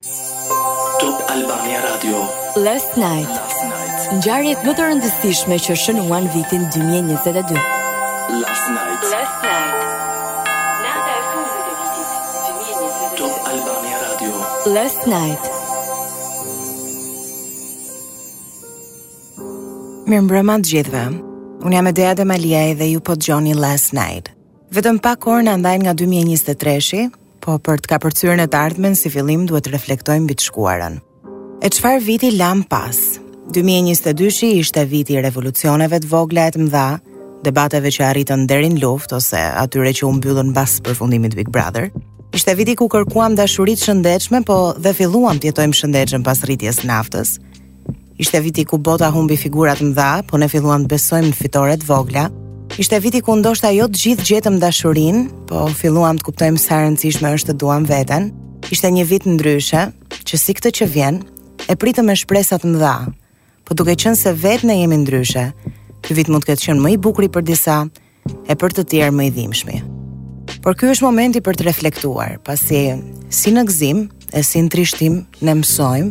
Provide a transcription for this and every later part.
Top Albania Radio. Last night. Ngjarjet më të rëndësishme që shënuan vitin 2022. Last night. Last night. Nata e fundit e vitit 2022. Top Albania Radio. Last night. Mirëmbrëma të gjithëve. Unë jam Edea Demaliaj dhe ju po dëgjoni Last Night. Vetëm pak orë na ndajnë nga 2023-shi, po për të kapërcyer në të ardhmen si fillim duhet të reflektojmë mbi të shkuarën. E çfarë viti lamë pas? 2022-shi ishte viti i revolucioneve të vogla e të mëdha, debateve që arritën deri në luftë ose atyre që u mbyllën pas përfundimit Big Brother. Ishte viti ku kërkuam dashuri të shëndetshme, po dhe filluam të jetojmë shëndetshëm pas rritjes së naftës. Ishte viti ku bota humbi figura të mëdha, po ne filluam të besojmë në fitore të vogla. Ishte viti ku ndoshta jo të gjithë gjetëm dashurinë, po filluam të kuptojmë sa e rëndësishme është të duam veten. Ishte një vit ndryshe, që si këtë që vjen, e pritëm me shpresa të mëdha. Po duke qenë se vetë ne jemi ndryshe, ky vit mund të ketë qenë më i bukuri për disa, e për të tjerë më i dhimbshmi. Por ky është momenti për të reflektuar, pasi si në gëzim e si në trishtim ne mësojmë,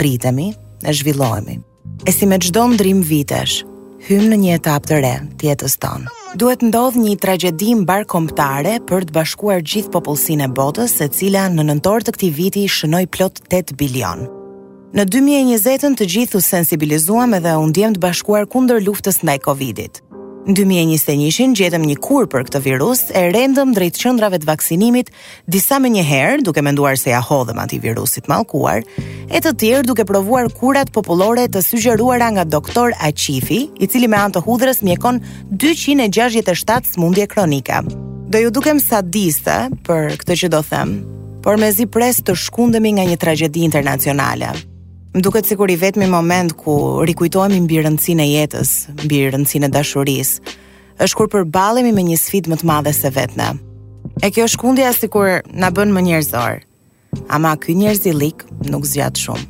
rritemi e zhvillohemi. E si me çdo ndërrim vitesh, hyjmë në një etapë të re të jetës tonë. Duhet të ndodhë një tragjedi mbarëkombëtare për të bashkuar gjithë popullsinë e botës, e cila në nëntor të këtij viti shënoi plot 8 bilionë. Në dy mijë e njëzetën të gjithë u sensibilizuam edhe u ndjemë të bashkuar kundër luftës ndaj Covidit. Në dy mijë e njëzet e njëshin gjetëm një kurë për këtë virus e rendëm drejt qendrave të vaksinimit disa menjëherë duke menduar se ia hodhëm atij virusit të mallkuar e të tjerë duke provuar kurat popullore të sugjeruara nga doktor Aqifi i cili me anë të hudhrës mjekon 267 sëmundje kronike. Do ju dukem sadiste për këtë që do them, por mezi pres të shkundemi nga një tragjedi internacionale. Më duket sikur i vetmi moment ku rikujtohemi mbi rëndësinë e jetës, mbi rëndësinë e dashurisë, është kur përballemi me një sfidë më të madhe se vetë ne. E kjo shkundja sikur na bën më njerëzorë. Ama ky njerëzillëk nuk zgjat shumë.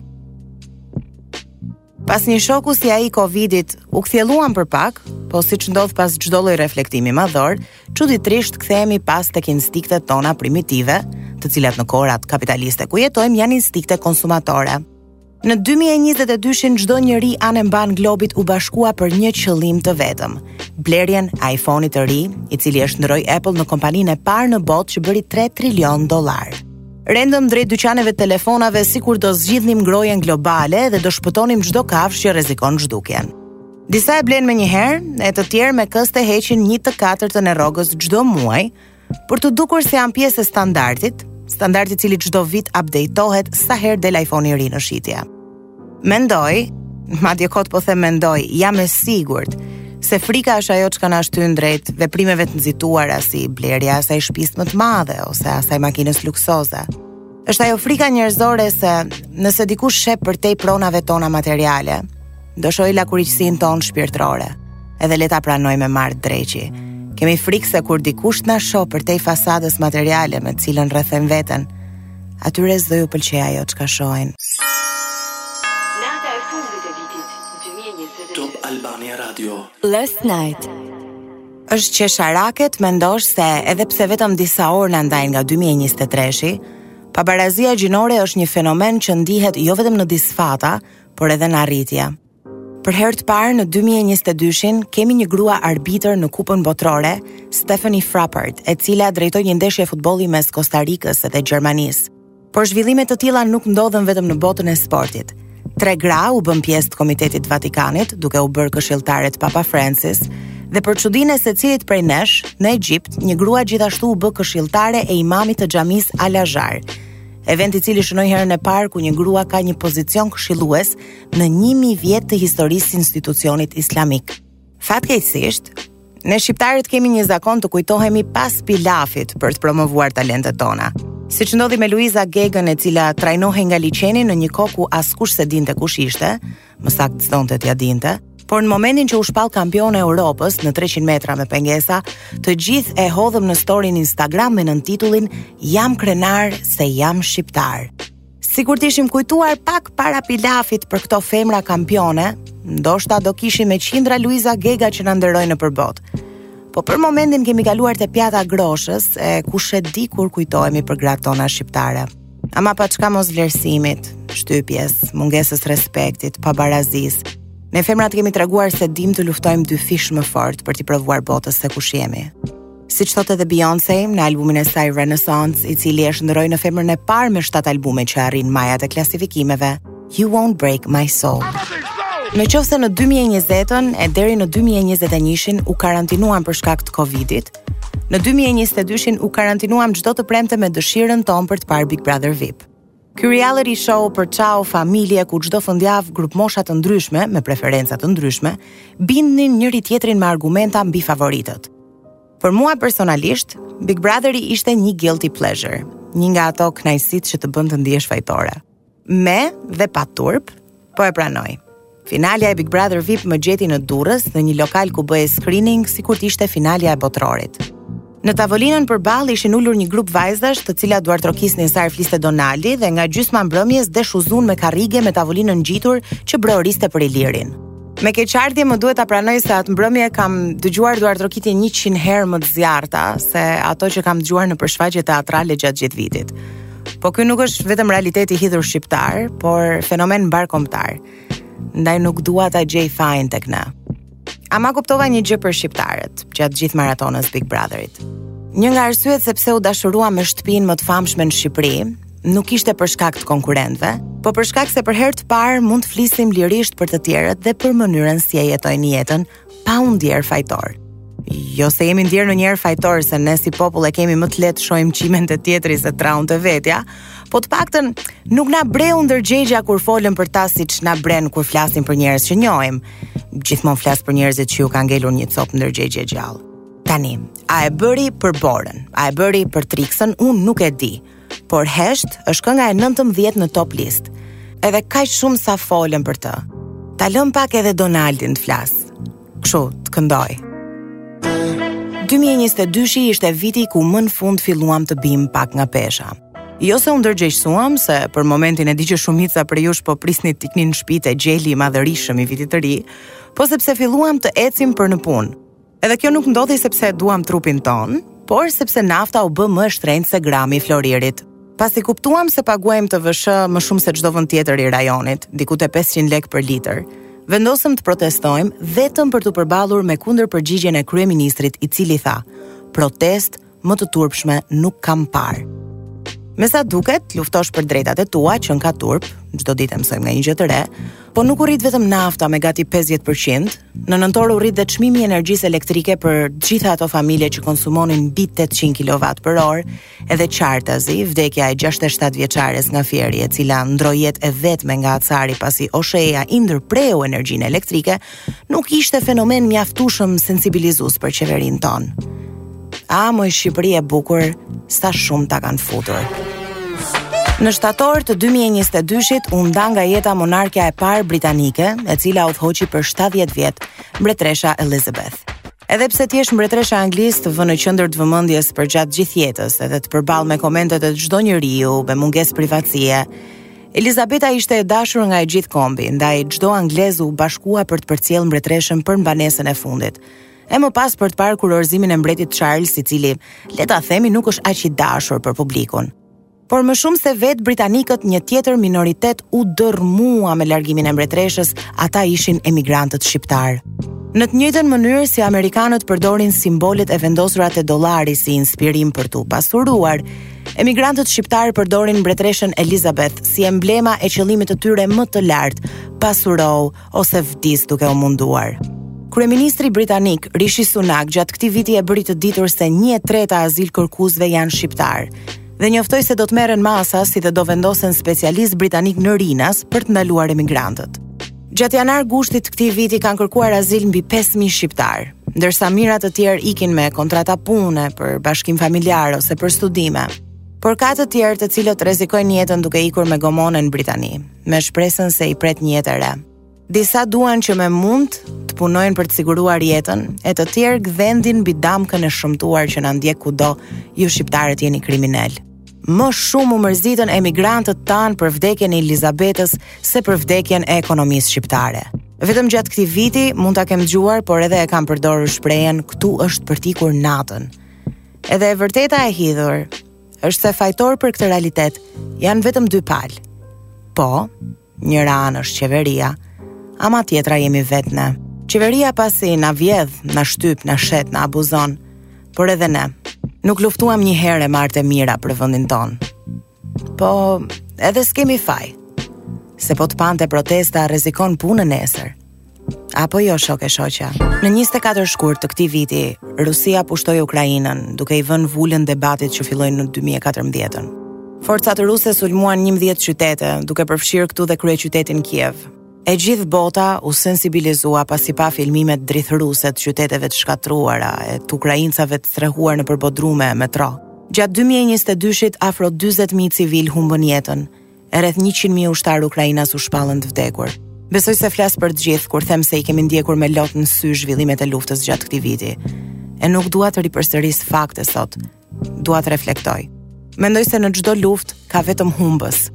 Pas një shoku si ai i Covidit, u kthjelluam për pak, po siç ndodh pas çdo lloj reflektimi madhor, çuditërisht kthehemi pas tek instinktet tona primitive, të cilat në kohërat kapitaliste ku jetojmë janë instinkte konsumatore. Në 2022-shin çdo njeri anembanë globit u bashkua për një qëllim të vetëm, blerjen e iPhone-it të ri, i cili e shndërroi Apple në kompaninë e parë në botë që bëri 3 trilion dollarë. Rendëm drejt dyqaneve të telefonave sikur do zgjidhnim ngrohjen globale dhe do shpëtonim çdo kafshë që rrezikon zhdukjen. Disa e blejnë menjëherë, e të tjerë me këste heqin një të katërtën e rrogës çdo muaj, për t'u dukur se janë pjesë e standardit, standardi i cili çdo vit update-ohet sa herë del iPhone i ri në shitje. Mendoj, madje kot po them mendoj, jam e sigurt se frika është ajo çka na shtyn drejt veprimeve të nxituara si blerja e asaj shtëpisë më të madhe ose asaj makinës luksoze. Është ajo frika njerëzore se nëse dikush sheh përtej pronave tona materiale, do shohë lakuriqësinë tonë shpirtërore, edhe le ta pranojmë e marrtë dreqi. Kemi frikë se kur dikush të na shohë përtej fasadës materiale me të cilën rrethojmë veten, Atyre s'do ju pëlqej ajo çka shohin. Nata e fundit e vitit 2020. Top Albania Radio. Last Night. Është qesharake të mendosh se edhe pse vetëm disa orë na ndajnë nga 2023-shi, pabarazia gjinore është një fenomen që ndihet jo vetëm në disfata, por edhe në arritje. Për herë të parë në 2022-shin kemi një grua arbitër në Kupën Botërore, Stephanie Frappart, e cila drejtoi një ndeshje futbolli mes Kosta Rikës dhe Gjermanisë. Por zhvillime të tilla nuk ndodhën vetëm në botën e sportit. Tre gra u bënë pjesë të Komitetit të Vatikanit, duke u bërë këshilltare të Papa Francis, dhe për çudinë e secilit prej nesh, në Egjipt, një grua gjithashtu u bë këshilltare e imamit të xhamisë Al-Azhar, event i cili shënoi herën e parë ku një grua ka një pozicion këshillues në 1000 vjet të historisë së institucionit islamik. Fatkeqësisht, ne shqiptarët kemi një zakon të kujtohemi pas pilafit për të promovuar talentet tona. Siç ndodhi me Luiza Gegën e cila trajnohej nga liqeni në një kohë ku askush s'e dinte kush ishte, më saktë s'donte t'ia dinte, por në momentin që u shpall kampione e Europës në 300 metra me pengesa, të gjithë e hodhëm në story në Instagram me nëntitullin Jam krenar se jam shqiptar. Sikur të ishim kujtuar pak para pilafit për këto femra kampione, ndoshta do kishim me qindra Luiza Gega që na nderojnë nëpër botë. Po për momentin kemi kaluar te pjata e groshës, e kush e di kur kujtohemi për gratë tona shqiptare. Ama paçka mosvlerësimit, shtypjes, mungesës së respektit, pabarazisë, ne femrat kemi treguar se dimë të luftojmë dyfish më fort për t'i provuar botës se kush jemi. Siç thotë edhe Beyoncé në albumin e saj Renaissance, i cili e shndërroi në femrën e parë me 7 albume që arrijnë majat e klasifikimeve, You Won't Break My Soul. Në qoftë se në 2020-ën e deri në 2021-shin u karantinuam për shkak të Covidit, në 2022-shin u karantinuam çdo të premte me dëshirën tonë për të parë Big Brother VIP. Ky reality show përçau familje ku çdo fundjavë grupmosha të ndryshme me preferenca të ndryshme bindnin njëri-tjetrin me argumenta mbi favoritët. Për mua personalisht, Big Brotheri ishte një guilty pleasure, një nga ato kënaqësitë që të bën të ndihesh fajtore. Me dhe pa turp, Po e pranoj. Finalja e Big Brother VIP më gjeti në Durrës, në një lokal ku bëhej screening, sikur të ishte finalja e botërorit. Në tavolinën përballë ishin ulur një grup vajzash, të cilat duartrokisnin sa fliste Donaldi dhe nga gjysma mbrëmjes desh u zunë me karrige me tavolinën ngjitur që brohoriste për Ilirin. Me keqardhje më duhet ta pranoj se atë mbrëmje kam dëgjuar duartrokitje 100 herë më të zjarrta se ato që kam dëgjuar nëpër shfaqje teatrale gjatë gjithë vitit. Po ky nuk është vetëm realitet i hidhur shqiptar, por fenomen mbarëkombëtar. Ndaj nuk dua ta gjej fajin tek ne. Ama kuptova një gjë për shqiptarët, gjatë gjithë maratonës Big Brotherit. Një nga arsyet se pse u dashuruam me shtëpinë më të famshme në Shqipëri, nuk ishte për shkak të konkurrentëve, por për shkak se për herë të parë mund të flisim lirisht për të tjerët dhe për mënyrën si e jetojnë jetën pa u ndier fajtor. Jo se jemi ndier ndonjëherë fajtor, se ne si popull e kemi më të lehtë shohim qimen te tjetri se traun te vetja, po të paktën nuk na breu ndërgjegja kur folëm për ta siç na bren kur flasim për njerëz që njohim. Gjithmonë flas për njerëzit që u ka ngelur një copë ndërgjegje gjallë. Tani, a e bëri për Borën, a e bëri për Triksën, unë nuk e di. por Hesht është kënga e 19 në top list. Edhe kaq shumë sa folën për të. Ta lëmë pak edhe Donaldin të flasë. Kështu, të këndojë. 2022-shi ishte viti ku më në fund filluam të biem pak nga pesha. Jo se u ndërgjegjësuam, se për momentin e di që shumica prej jush po prisni t'i kini në shpi te gjeli i madhërishëm i vitit të ri, po sepse filluam të ecim për në punë. Edhe kjo nuk ndodhi sepse e duam trupin tonë, por sepse nafta u bë më e shtrenjtë se grami i floririt. Pasi kuptuam se paguajmë dyfish më shumë se çdo vënd tjetër i rajonit, diku te 500 lek për litër, vendosëm të protestojmë vetëm për t'u përballur me kundërpërgjigjen e kryeministrit i cili tha, protestë më të turpshme nuk kam parë. Me sa duket, luftosh për drejtat e tua, qenka turp, çdo ditë mësojmë nga një gjë të re, po nuk u rrit vetëm nafta me gati 50%, në nëntor u rrit dhe çmimi energjisë elektrike për gjitha ato familje që konsumonin mbi 800 kW për orë, edhe qartazi, vdekja e 67-vjeçares nga Fieri e cila ndërroi jetë e vetme nga acari pasi OSHEE-ja i ndërpreu energjinë elektrike, nuk ishte fenomen mjaftueshëm sensibilizues për qeverinë tonë. A, moj Shqipëri e bukur, sa shumë ta kanë futur. Në shtator të 2022-shit, u nda nga jeta monarkja e parë britanike, e cila udhëhoqi për 70 vjet, mbretëresha Elizabeth. Edhe pse të jesh mbretëresha e Anglisë të vë në qendër të vëmendjes përgjatë gjithë jetës, edhe të përball me komentet e çdo njeriu, me mungesë privatësie, Elizabeta ishte e dashur nga e gjithë kombi, ndaj çdo anglez u bashkua për të përcjellë mbretëreshën për banesën e fundit. E më pas për të parë kurorëzimin e mbretit Charles, i cili, le ta themi, nuk është aq i dashur për publikun. Por më shumë se vetë britanikët, një tjetër minoritet u dërrmua me largimin e mbretëreshës, ata ishin emigrantët shqiptarë. Në të njëjtën mënyrë si amerikanët përdorin simbolet e vendosura te dollari si inspirim për t'u pasuruar, Emigrantët shqiptarë përdorin mbretëreshën Elizabeth si emblema e qëllimit të tyre më të lartë, pasurohu ose vdis duke u munduar. Kryeministri britanik Rishi Sunak gjatë këtij viti e bëri të ditur se 1/3 e azilkërkuesve janë shqiptarë dhe njoftoi se do të merren masa si dhe do vendosen specialistë britanik në Rinas për të ndaluar emigrantët. Gjatë janar-gushtit të këtij viti kanë kërkuar azil mbi 5000 shqiptarë, ndërsa mijëra të tjerë ikin me kontrata pune për bashkim familjar ose për studime. Por ka të tjerë të cilët rrezikojnë jetën duke ikur me gomone në Britani, me shpresën se i pret një jetë e re. Disa duan që me mund të punojnë për të siguruar jetën, e të tjerë gdhendin mbi damkën e shëmtuar që na ndjek kudo, ju shqiptarët jeni kriminelë. Më shumë u mërzitën emigrantët tanë për vdekjen e Elizabetës se për vdekjen e ekonomisë shqiptare. Vetëm gjatë këtij viti mund ta kem dëgjuar, por edhe e kam përdorur shprehjen këtu është për t'ikur natën. Edhe e vërteta e hidhur është se fajtorë për këtë realitet janë vetëm dy palë. Po, Njëra anë është qeveria, ama tjetra jemi vetë ne. Qeveria pasi na vjedh, na shtyp, na shet, na abuzon, por edhe ne. Nuk luftuam një herë e mirë të mira për vendin tonë. Po, edhe s'kemi faj. Se po të panë te protesta rrezikon punën nesër. Apo jo, shokë e shoqe. Në 24 shkurt të këtij viti, Rusia pushtoi Ukrainën, duke i vënë vulën debatit që filloi në 2014-ën. Forcat ruse sulmuan 11 qytete, duke përfshirë këtu dhe kryeqytetin Kiev. E gjithë bota u sensibilizua pasi pa filmimet drithëruese të qyteteve të shkatërruara e të ukrainasve të strehuar nëpër bodrume e metro. Gjatë 2022-shit, afro 20.000 civilë humbën jetën, e rreth 100 mijë ushtarë ukrainas u shpallën të vdekur. Besoj se flas për të gjithë kur them se i kemi ndjekur me lot në sy zhvillimet e luftës gjatë këtij viti. E nuk dua të ripërsëris fakte sot. Dua të reflektoj. Mendoj se në çdo luftë ka vetëm humbës.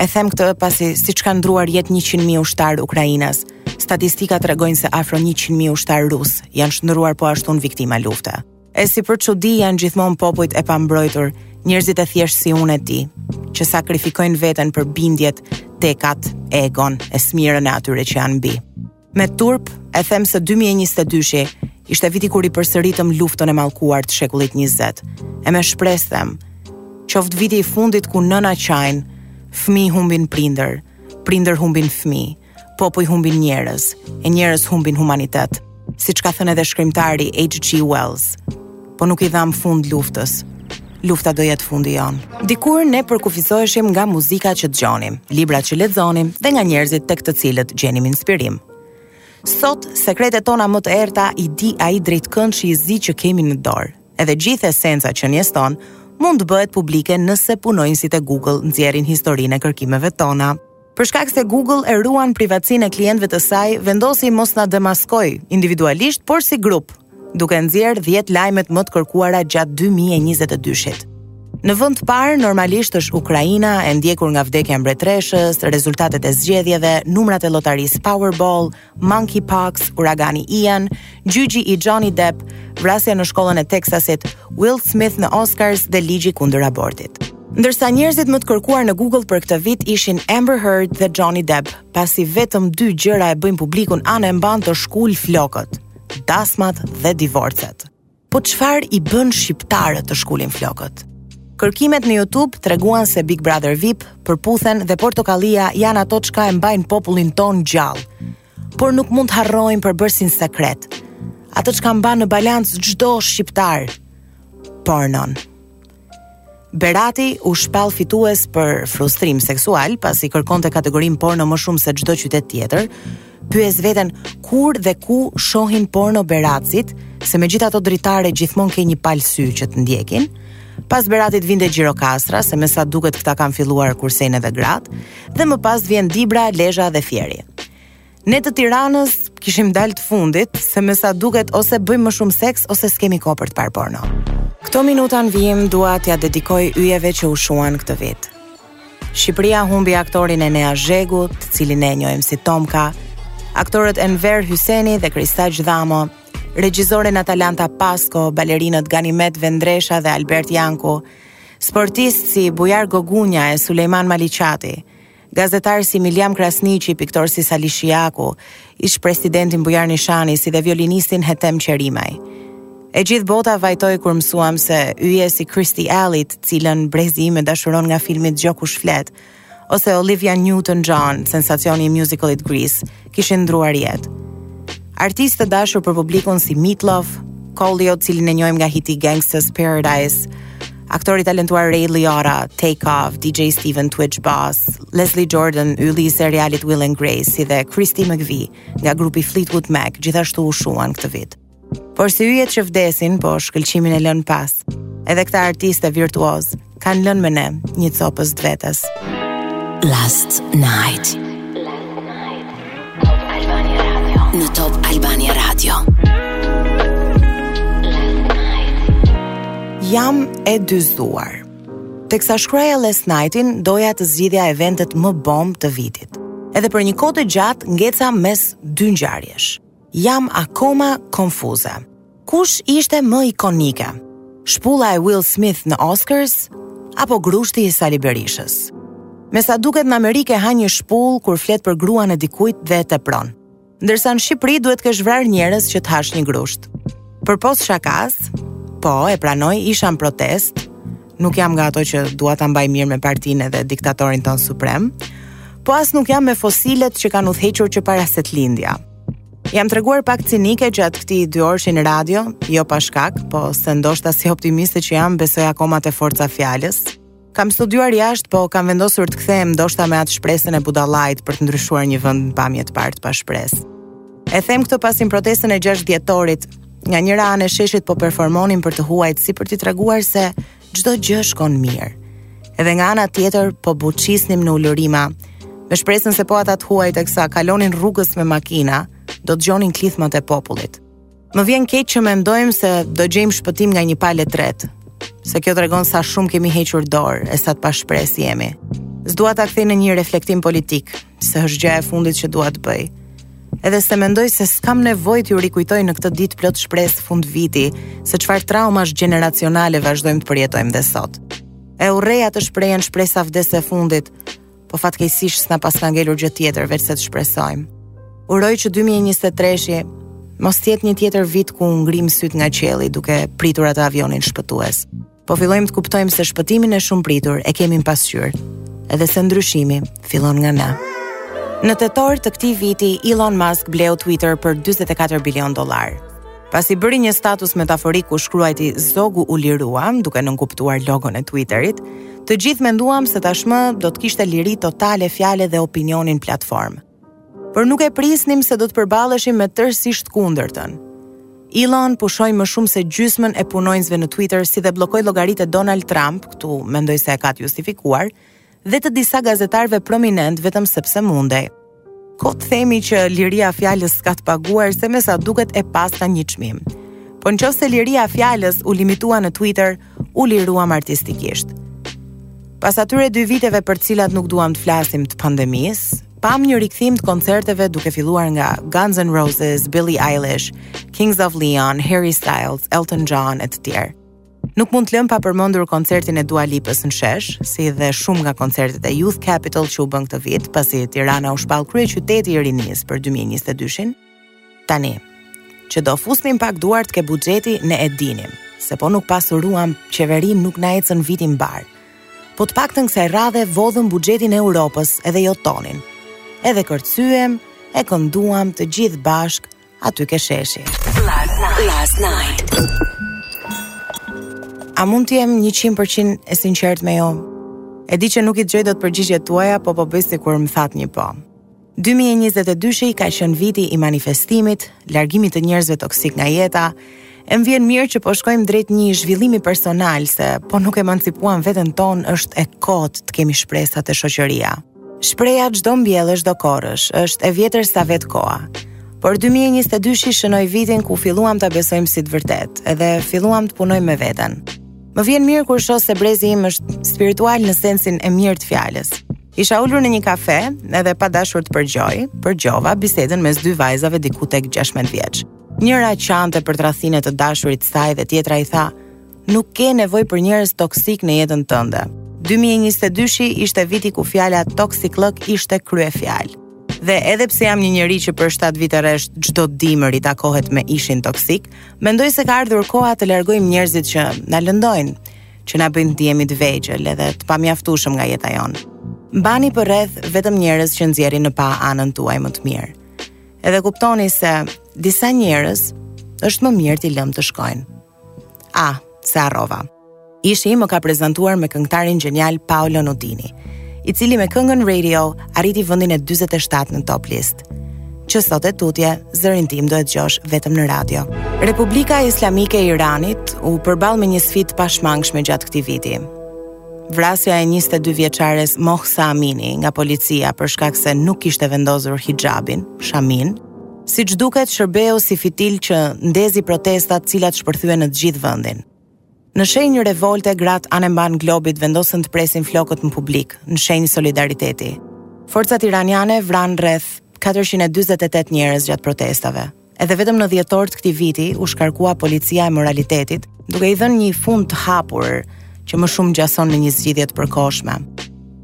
E them këtë pasi siç kanë ndërruar jetë 100 mijë ushtarë ukrainas, statistika tregojnë se afro 100.000 ushtarë rusë janë shndërruar po ashtu në viktima lufte. E si për çudi janë gjithmonë popujt e pambrojtur, njerëzit e thjeshtë si unë e ti, që sakrifikojnë veten për bindjet, tekat, egon e smirën e atyre që janë mbi. Me turp e them se 2022-shi ishte viti kur i përsëritëm luftën e mallkuar të shekullit 20. E me shpresë them, qoftë viti i fundit ku nëna qajnë, fëmijë humbin prindër, prindër humbin fëmijë, Popuj humbin njerëz, e njerëz humbin humanitet, siç ka thënë edhe shkrimtari H.G. Wells. Po nuk i dhamë fund luftës, lufta do jetë fundi jonë. Dikur ne përkufizoheshim nga muzika që dëgjonim, librat që lexonim dhe nga njerëzit tek të cilët gjenim inspirim. Sot sekretet tona më të errta i di ai drejtkëndëshi i zi që kemi në dorë. Edhe gjithë esenca qenies tonë mund të bëhet publike nëse punonjësit e Google nxjerrin historinë e kërkimeve tona. Për shkak se Google e ruan privatësinë e klientëve të saj, vendosi mos na demaskojë individualisht, por si grup, duke nxjerrë 10 lajmet më të kërkuara gjatë 2022-shit. Në vend të parë normalisht është Ukraina, e ndjekur nga vdekja e mbretëreshës, rezultatet e zgjedhjeve, numrat e lotarisë Powerball, Monkeypox, uragani Ian, gjyqi i Johnny Depp, vrasja në shkollën e Texasit, Will Smith në Oscars dhe ligji kundër abortit. Ndërsa njerëzit më të kërkuar në Google për këtë vit ishin Amber Heard dhe Johnny Depp, pasi vetëm dy gjëra e bëjnë publikun anë e mbanë të shkulë flokët, dasmat dhe divorcet. Po çfarë i bën shqiptarët të shkulin flokët? Kërkimet në YouTube treguan se Big Brother VIP, Përputhen dhe Portokallia janë ato çka e mbajnë popullin tonë gjallë. Por nuk mund të harrojmë përbërësin sekret. Ato çka mban në balancë çdo shqiptar. Pornon. Berati u shpall fitues për frustrim seksual pasi kërkonte kategorinë porno më shumë se çdo qytet tjetër. Pyes veten kur dhe ku shohin porno beratasit, se me gjithë ato dritare gjithmonë ke një palë sy që të ndjekin. Pas beratit vinte Gjirokastra, se me sa duket këta kanë filluar kursejnë edhe gratë, dhe më pas vjen Dibra, Lezha dhe Fieri. Ne të Tiranës kishim dalë të fundit, se me sa duket ose bëjmë më shumë seks ose s'kemi kohë për të parë porno. Këto minuta në vijim dua t'ja dedikoj yjeve që u shuan këtë vit. Shqipëria humbi aktorin Enea Zhegu, të cilin e njojmë si Tomka, aktorët Enver Hyseni dhe Kristaq Dhamo, regjizoren Atalanta Pasko, balerinët Ganimet Vendresha dhe Albert Janku, sportistë si Bujar Gogunja e Sulejman Maliqati, Gazetarë si Milaim Krasniqi, piktorë si Sali Shijaku, ish-presidentin Bujar Nishani si dhe violinistin Ethem Qerimi. E gjithë bota vajtoi kur mësuam se yje si Kirstie Alley, të cilën brezi im e dashuron nga filmi Shiko kush flet, ose Olivia Newton-John, sensacioni i musicalit Grease, kishin ndërruar jetë. Artistë të dashur për publikun si Meat Loaf, Coolio, të cilin e njohim nga hiti Gangsta's Paradise, aktori i talentuar Ray Liotta, Takeoff, DJ Stephen Twitch Boss, Leslie Jordan, ylli i serialit Will and Grace, si dhe Christine McVie nga grupi Fleetwood Mac, gjithashtu u shuan këtë vit. Por si yjet që vdesin, po shkëlqimin e lënë pas. Edhe këta artistë virtuozë kanë lënë me ne një copëz të vetes. Last night. Në Top Albania Radio. Jam e dyzuar. Teksa shkruaja Last Night-in, doja të zgjidhja eventet më bombë të vitit. Edhe për një kohë të gjatë ngeca mes dy ngjarjesh Jam akoma konfuze. Kush ishte më ikonike? Shpulla e Will Smith në Oscars apo grushti i Sali Berishës? Me sa duket në Amerikë ha një shpullë kur flet për gruan e dikujt dhe e tepron. Ndërsa në Shqipëri duhet të kesh vrarë njerëz që të hash një grusht. Përpos shakas, po e pranoj isha në protestë, Nuk jam nga ato që dua ta mbaj mirë me partinë dhe diktatorin tonë suprem, po as nuk jam me fosilet që kanë udhëhequr që para se të lindja. Jam treguar pak cinike gjatë këtij dy orëshin në radio, jo pa shkak, po se ndoshta si optimiste që jam besoj akoma te forca fjalës. Kam studiuar jashtë, po kam vendosur të kthehem ndoshta me atë shpresën e budallait për të ndryshuar një vend në pamje të parë të pa shpresë. E them këtë pasin protestën e 6 dhjetorit, Nga njëra anë e sheshit po performonin për të huajt si për t'i treguar se çdo gjë shkon mirë. Edhe nga ana tjetër po buçisnim në ulërima, me shpresën se po ata të huaj teksa kalonin rrugës me makina, do dëgjonin klithmat e popullit. Më vjen keq që mendojmë se do gjejmë shpëtim nga një palë e tretë, se kjo tregon sa shumë kemi hequr dorë e sa të pashpresë jemi. S'dua ta kthej në një reflektim politik, se është gjëja e fundit që dua të bëj. Edhe se mendoj se s'kam nevojë t'ju rikujtoj në këtë ditë plot shpresë fund viti, se çfarë traumash gjeneracionale vazhdojmë të përjetojmë dhe sot. E urrej atë shprehjen shpresa vdes e fundit, po fatkeqësisht s'na paska ngelur gjë tjetër veçse të shpresojmë. Uroj që 2023-shi mos të jetë një tjetër vit ku ngremë sytë nga qielli duke pritur atë avionin shpëtues. Po fillojmë të kuptojmë se shpëtimin e shumëpritur e kemi në pasqyrë, edhe se ndryshimi fillon nga ne. Në tetor të këtij viti, Elon Musk bleu Twitter për 44 bilion dollarë. Pasi bëri një status metaforik ku shkruajti Zogu u lirua, duke nënkuptuar logon e Twitterit, të gjithë menduam se tashmë do të kishte liri totale fjale dhe opinioni në platformë. Por nuk e prisnim se do të përballeshim me tërësisht të kundërtën. Elon pushoi më shumë se gjysmën e punonjësve në Twitter si dhe bllokoi llogaritë e Donald Trump, këtu mendoj se e ka të justifikuar, dhe të disa gazetarëve prominentë vetëm sepse mundej. Kot themi që liria e fjalës s'ka të paguar se me sa duket e paska një çmim. Po në qoftë se liria e fjalës u limitua në Twitter, u liruam artistikisht. Pas atyre dy viteve për të cilat nuk duam të flasim të pandemisë, pamë një rikthim të koncerteve duke filluar nga Guns N' Roses, Billie Eilish, Kings of Leon, Harry Styles, Elton John e të tjerë. Nuk mund të lëmë pa përmendur koncertin e Dua Lipës në shesh, si dhe shumë nga koncertet e Youth Capital që u bënë këtë vit, pasi Tirana u shpall kryeqyteti i rinisë për 2022-shin. Tani, që do fusnim pak duart ke buxheti ne e dinim, se po nuk pasuruam qeverinë nuk na ecën viti mbarë. Po të paktën kësaj radhe vodhën buxhetin e Europës edhe jo tonin. Edhe kërcyem, e kënduam të gjithë bashkë aty ke sheshi. Last night. Last night. A mund të jem 100% e sinqertë me ju? E di që nuk i dëgjoj dot përgjigjet tuaja, po po bëj sikur më thatë një po. Dy mijë e njëzet e dyshi ka qenë viti i manifestimit, largimit të njerëzve toksikë nga jeta. E më vjen mirë që po shkojmë drejt një zhvillimi personal se po nuk emancipuam veten tonë është e kotë të kemi shpresa te shoqëria. Shprehja ç'do mbjellësh do korrësh është e vjetër sa vetë koha. Por 2022-shi shënoi vitin ku filluam ta besojmë si të vërtetë, edhe filluam të punojmë me veten. Më vjen mirë kur shoh se brezi im është spiritual në sensin e mirë të fjalës. Isha ulur në një kafe edhe pa dashur të përgjoj, përgjova bisedën mes dy vajzave diku tek 16 vjeç. Njëra qante për tradhtinë e të dashurit të saj dhe tjetra i tha: "Nuk ke nevojë për njerëz toksikë në jetën tënde." 2022-shi ishte viti ku fjala toksikllëk ishte kryefjalë. Dhe edhe pse jam një njeri që për 7 vite rresht çdo dimër ritakohet me ishin toksik, mendoj se ka ardhur koha të largojmë njerëzit që na lëndojnë. që na bëjnë të ndihemi të vegjël edhe të pamjaftueshëm nga jeta jonë. Mbani përreth vetëm njerëz që nxjerrin në pah anën tuaj më të mirë. Edhe kuptoni se disa njerëz është më mirë t'i lëmë të shkojnë. A, ah, se harrova. Ishi më ka prezantuar me këngëtarin gjenial Paolo Nutini, i cili me këngën Radio arriti vendin e 47 në top list. që sot e tutje zërin tim do e dëgjosh vetëm në radio. Republika Islamike e Iranit u përball me një sfidë të pashmangshme gjatë këtij viti. Vrasja e 22 vjeçares Mahsa Amini nga policia për shkak se nuk kishte vendosur hixhabin, shamin, siç duket shërbeu si fitil që ndezi protestat të cilat shpërthyen në të gjithë vendin. Në shenjë revolte, gratë anembanë globit vendosën të presin flokët në publik, në shenjë solidariteti. Forcat iraniane vranë rreth 448 njerëz gjatë protestave. Edhe vetëm në dhjetor të këtij viti u shkarkua policia e moralitetit, duke i dhënë një fund të hapur që më shumë ngjason në një zgjidhje të përkohshme.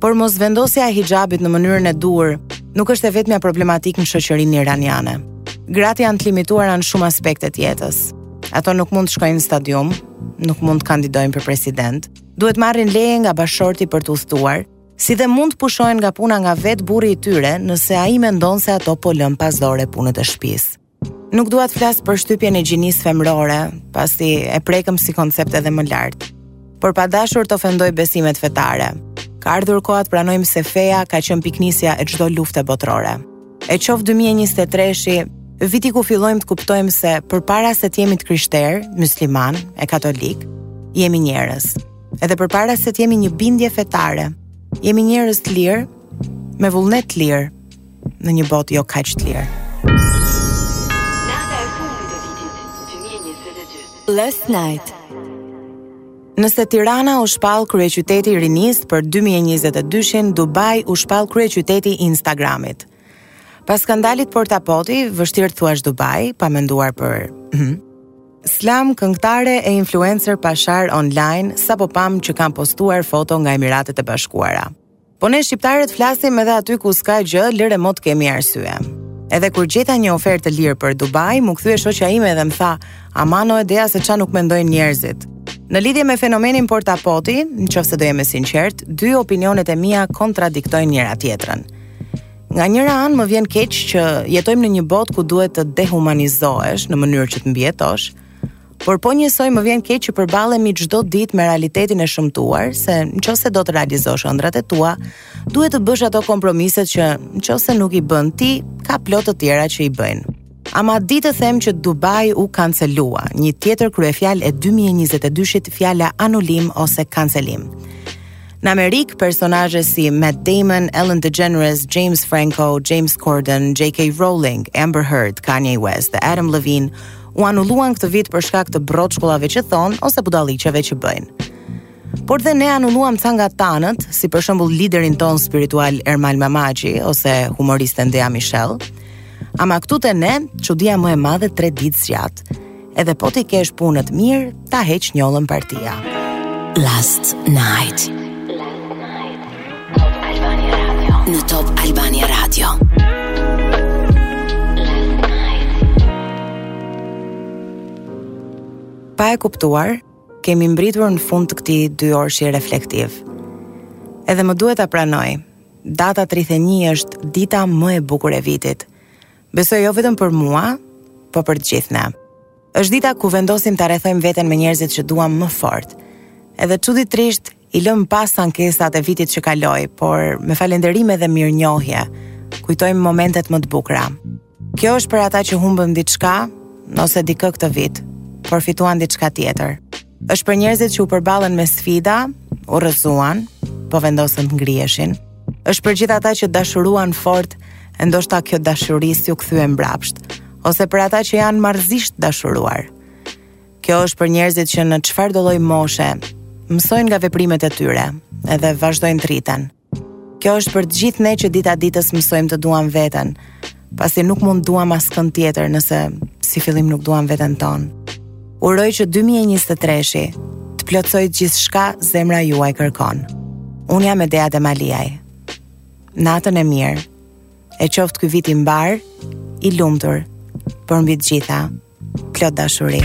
Por mosvendosja e hixhabit në mënyrën e duhur nuk është e vetmja problematikë në shoqërinë iraniane. Gratë janë të limituara në shumë aspekte të jetës. Ato nuk mund të shkojnë në stadium, nuk mund të kandidojnë për president, duhet të marrin leje nga bashkëshorti për të udhëtuar, si dhe mund të pushohen nga puna nga vetë burri i tyre nëse ai mendon se ato po lënë pas dore punët e shtëpisë. Nuk dua të flas për shtypjen e gjinisë femërore, pasi e prekëm si koncept edhe më lart. Por pa dashur të ofendoj besimet fetare. Ka ardhur koha të pranojmë se feja ka qenë pikënisja e çdo lufte botërore. E qoftë 2023-shi, viti ku fillojmë të kuptojmë se përpara se të jemi të krishterë, myslimanë e katolikë, jemi njerëz. Edhe përpara se të jemi një bindje fetare, jemi njerëz të lirë me vullnet të lirë në një botë jo kaq të lirë. Last night. Nëse Tirana u shpall kryeqyteti i rinisë për 2022-shin, Dubai u shpall kryeqyteti i Instagramit. Pas skandalit Porta Potty, vështirë të thuash Dubai, pa menduar për. Mhm. S'lam këngëtare e influencer pa sharë online sapo pamë që kanë postuar foto nga Emiratet e Bashkuara. Po ne shqiptarët flasim edhe aty ku s'ka gjë, lëre mo të kemi arsye. Edhe kur gjeta një ofertë të lirë për Dubai, m'u kthye shoqja ime dhe më tha, "Aman o, e di se ça nuk mendojnë njerëzit." Në lidhje me fenomenin Porta Potty, nëse do jem e sinqertë, dy opinionet e mia kontradiktojnë njëra-tjetrën. Nga njëra anë më vjen keq që jetojmë në një botë ku duhet të dehumanizohesh në mënyrë që të mbijetosh, Por po njësoj më vjen keq që përballemi çdo ditë me realitetin e shëmtuar, se në qoftë se do të realizosh ëndrrat e tua, duhet të bësh ato kompromiset që në qoftë se nuk i bën ti, ka plot të tjera që i bëjnë. Ama di të të them që Dubai u kancelua, një tjetër kryefjalë e 2022-shit fjala anulim ose kancelim. Në Amerikë, personazhe si Matt Damon, Ellen DeGeneres, James Franco, James Corden, J.K. Rowling, Amber Heard, Kanye West dhe Adam Levine u anulluan këtë vit për shkak të broçkullave që thonë ose budalliqeve që bëjnë. Por dhe ne anulluam ca nga tanët, si për shembull liderin tonë spiritual Ermal Mamaqi ose humoristen Dea Mishel. Ama këtu te ne, çudia më e madhe tre ditë zgjat. Edhe po t'i kesh punët mirë, ta heq njollën partia. Last night. Në Top Albania Radio. Pa e kuptuar, kemi mbërritur në fund të këtij dyorëshi reflektiv. Edhe më duhet ta pranoj, data 31 është dita më e bukur e vitit. Besoj jo vetëm për mua, po për të gjithë ne. Është dita ku vendosim ta rrethojmë veten me njerëzit që duam më fort. Edhe çuditërisht i lëmë pas ankesat e vitit që kaloi, por me falënderime dhe mirënjohje, kujtojmë momentet më të bukura. Kjo është për ata që humbën diçka, ose dikë këtë vit, por fituan diçka tjetër. Është për njerëzit që u përballën me sfida, u rrëzuan, po vendosën të ngriheshin. Është për gjithë ata që dashuruan fort, e ndoshta kjo dashuri s'iu kthye mbrapsht, ose për ata që janë marrëzisht dashuruar. Kjo është për njerëzit që në çfarëdo lloj moshe mësojnë nga veprimet e tyre, edhe vazhdojnë të rriten. Kjo është për të gjithë ne që dita ditës mësojmë të duam veten, pasi nuk mund duam askënd tjetër nëse si fillim nuk duam veten tonë. Uroj që 2023-shi të plotësojë gjithçka zemra juaj kërkon. Unë jam Edea Demaliaj. Natën e mirë, e qoftë ky vit i mbarë, i lumtur, por mbi të gjitha, plot dashuri.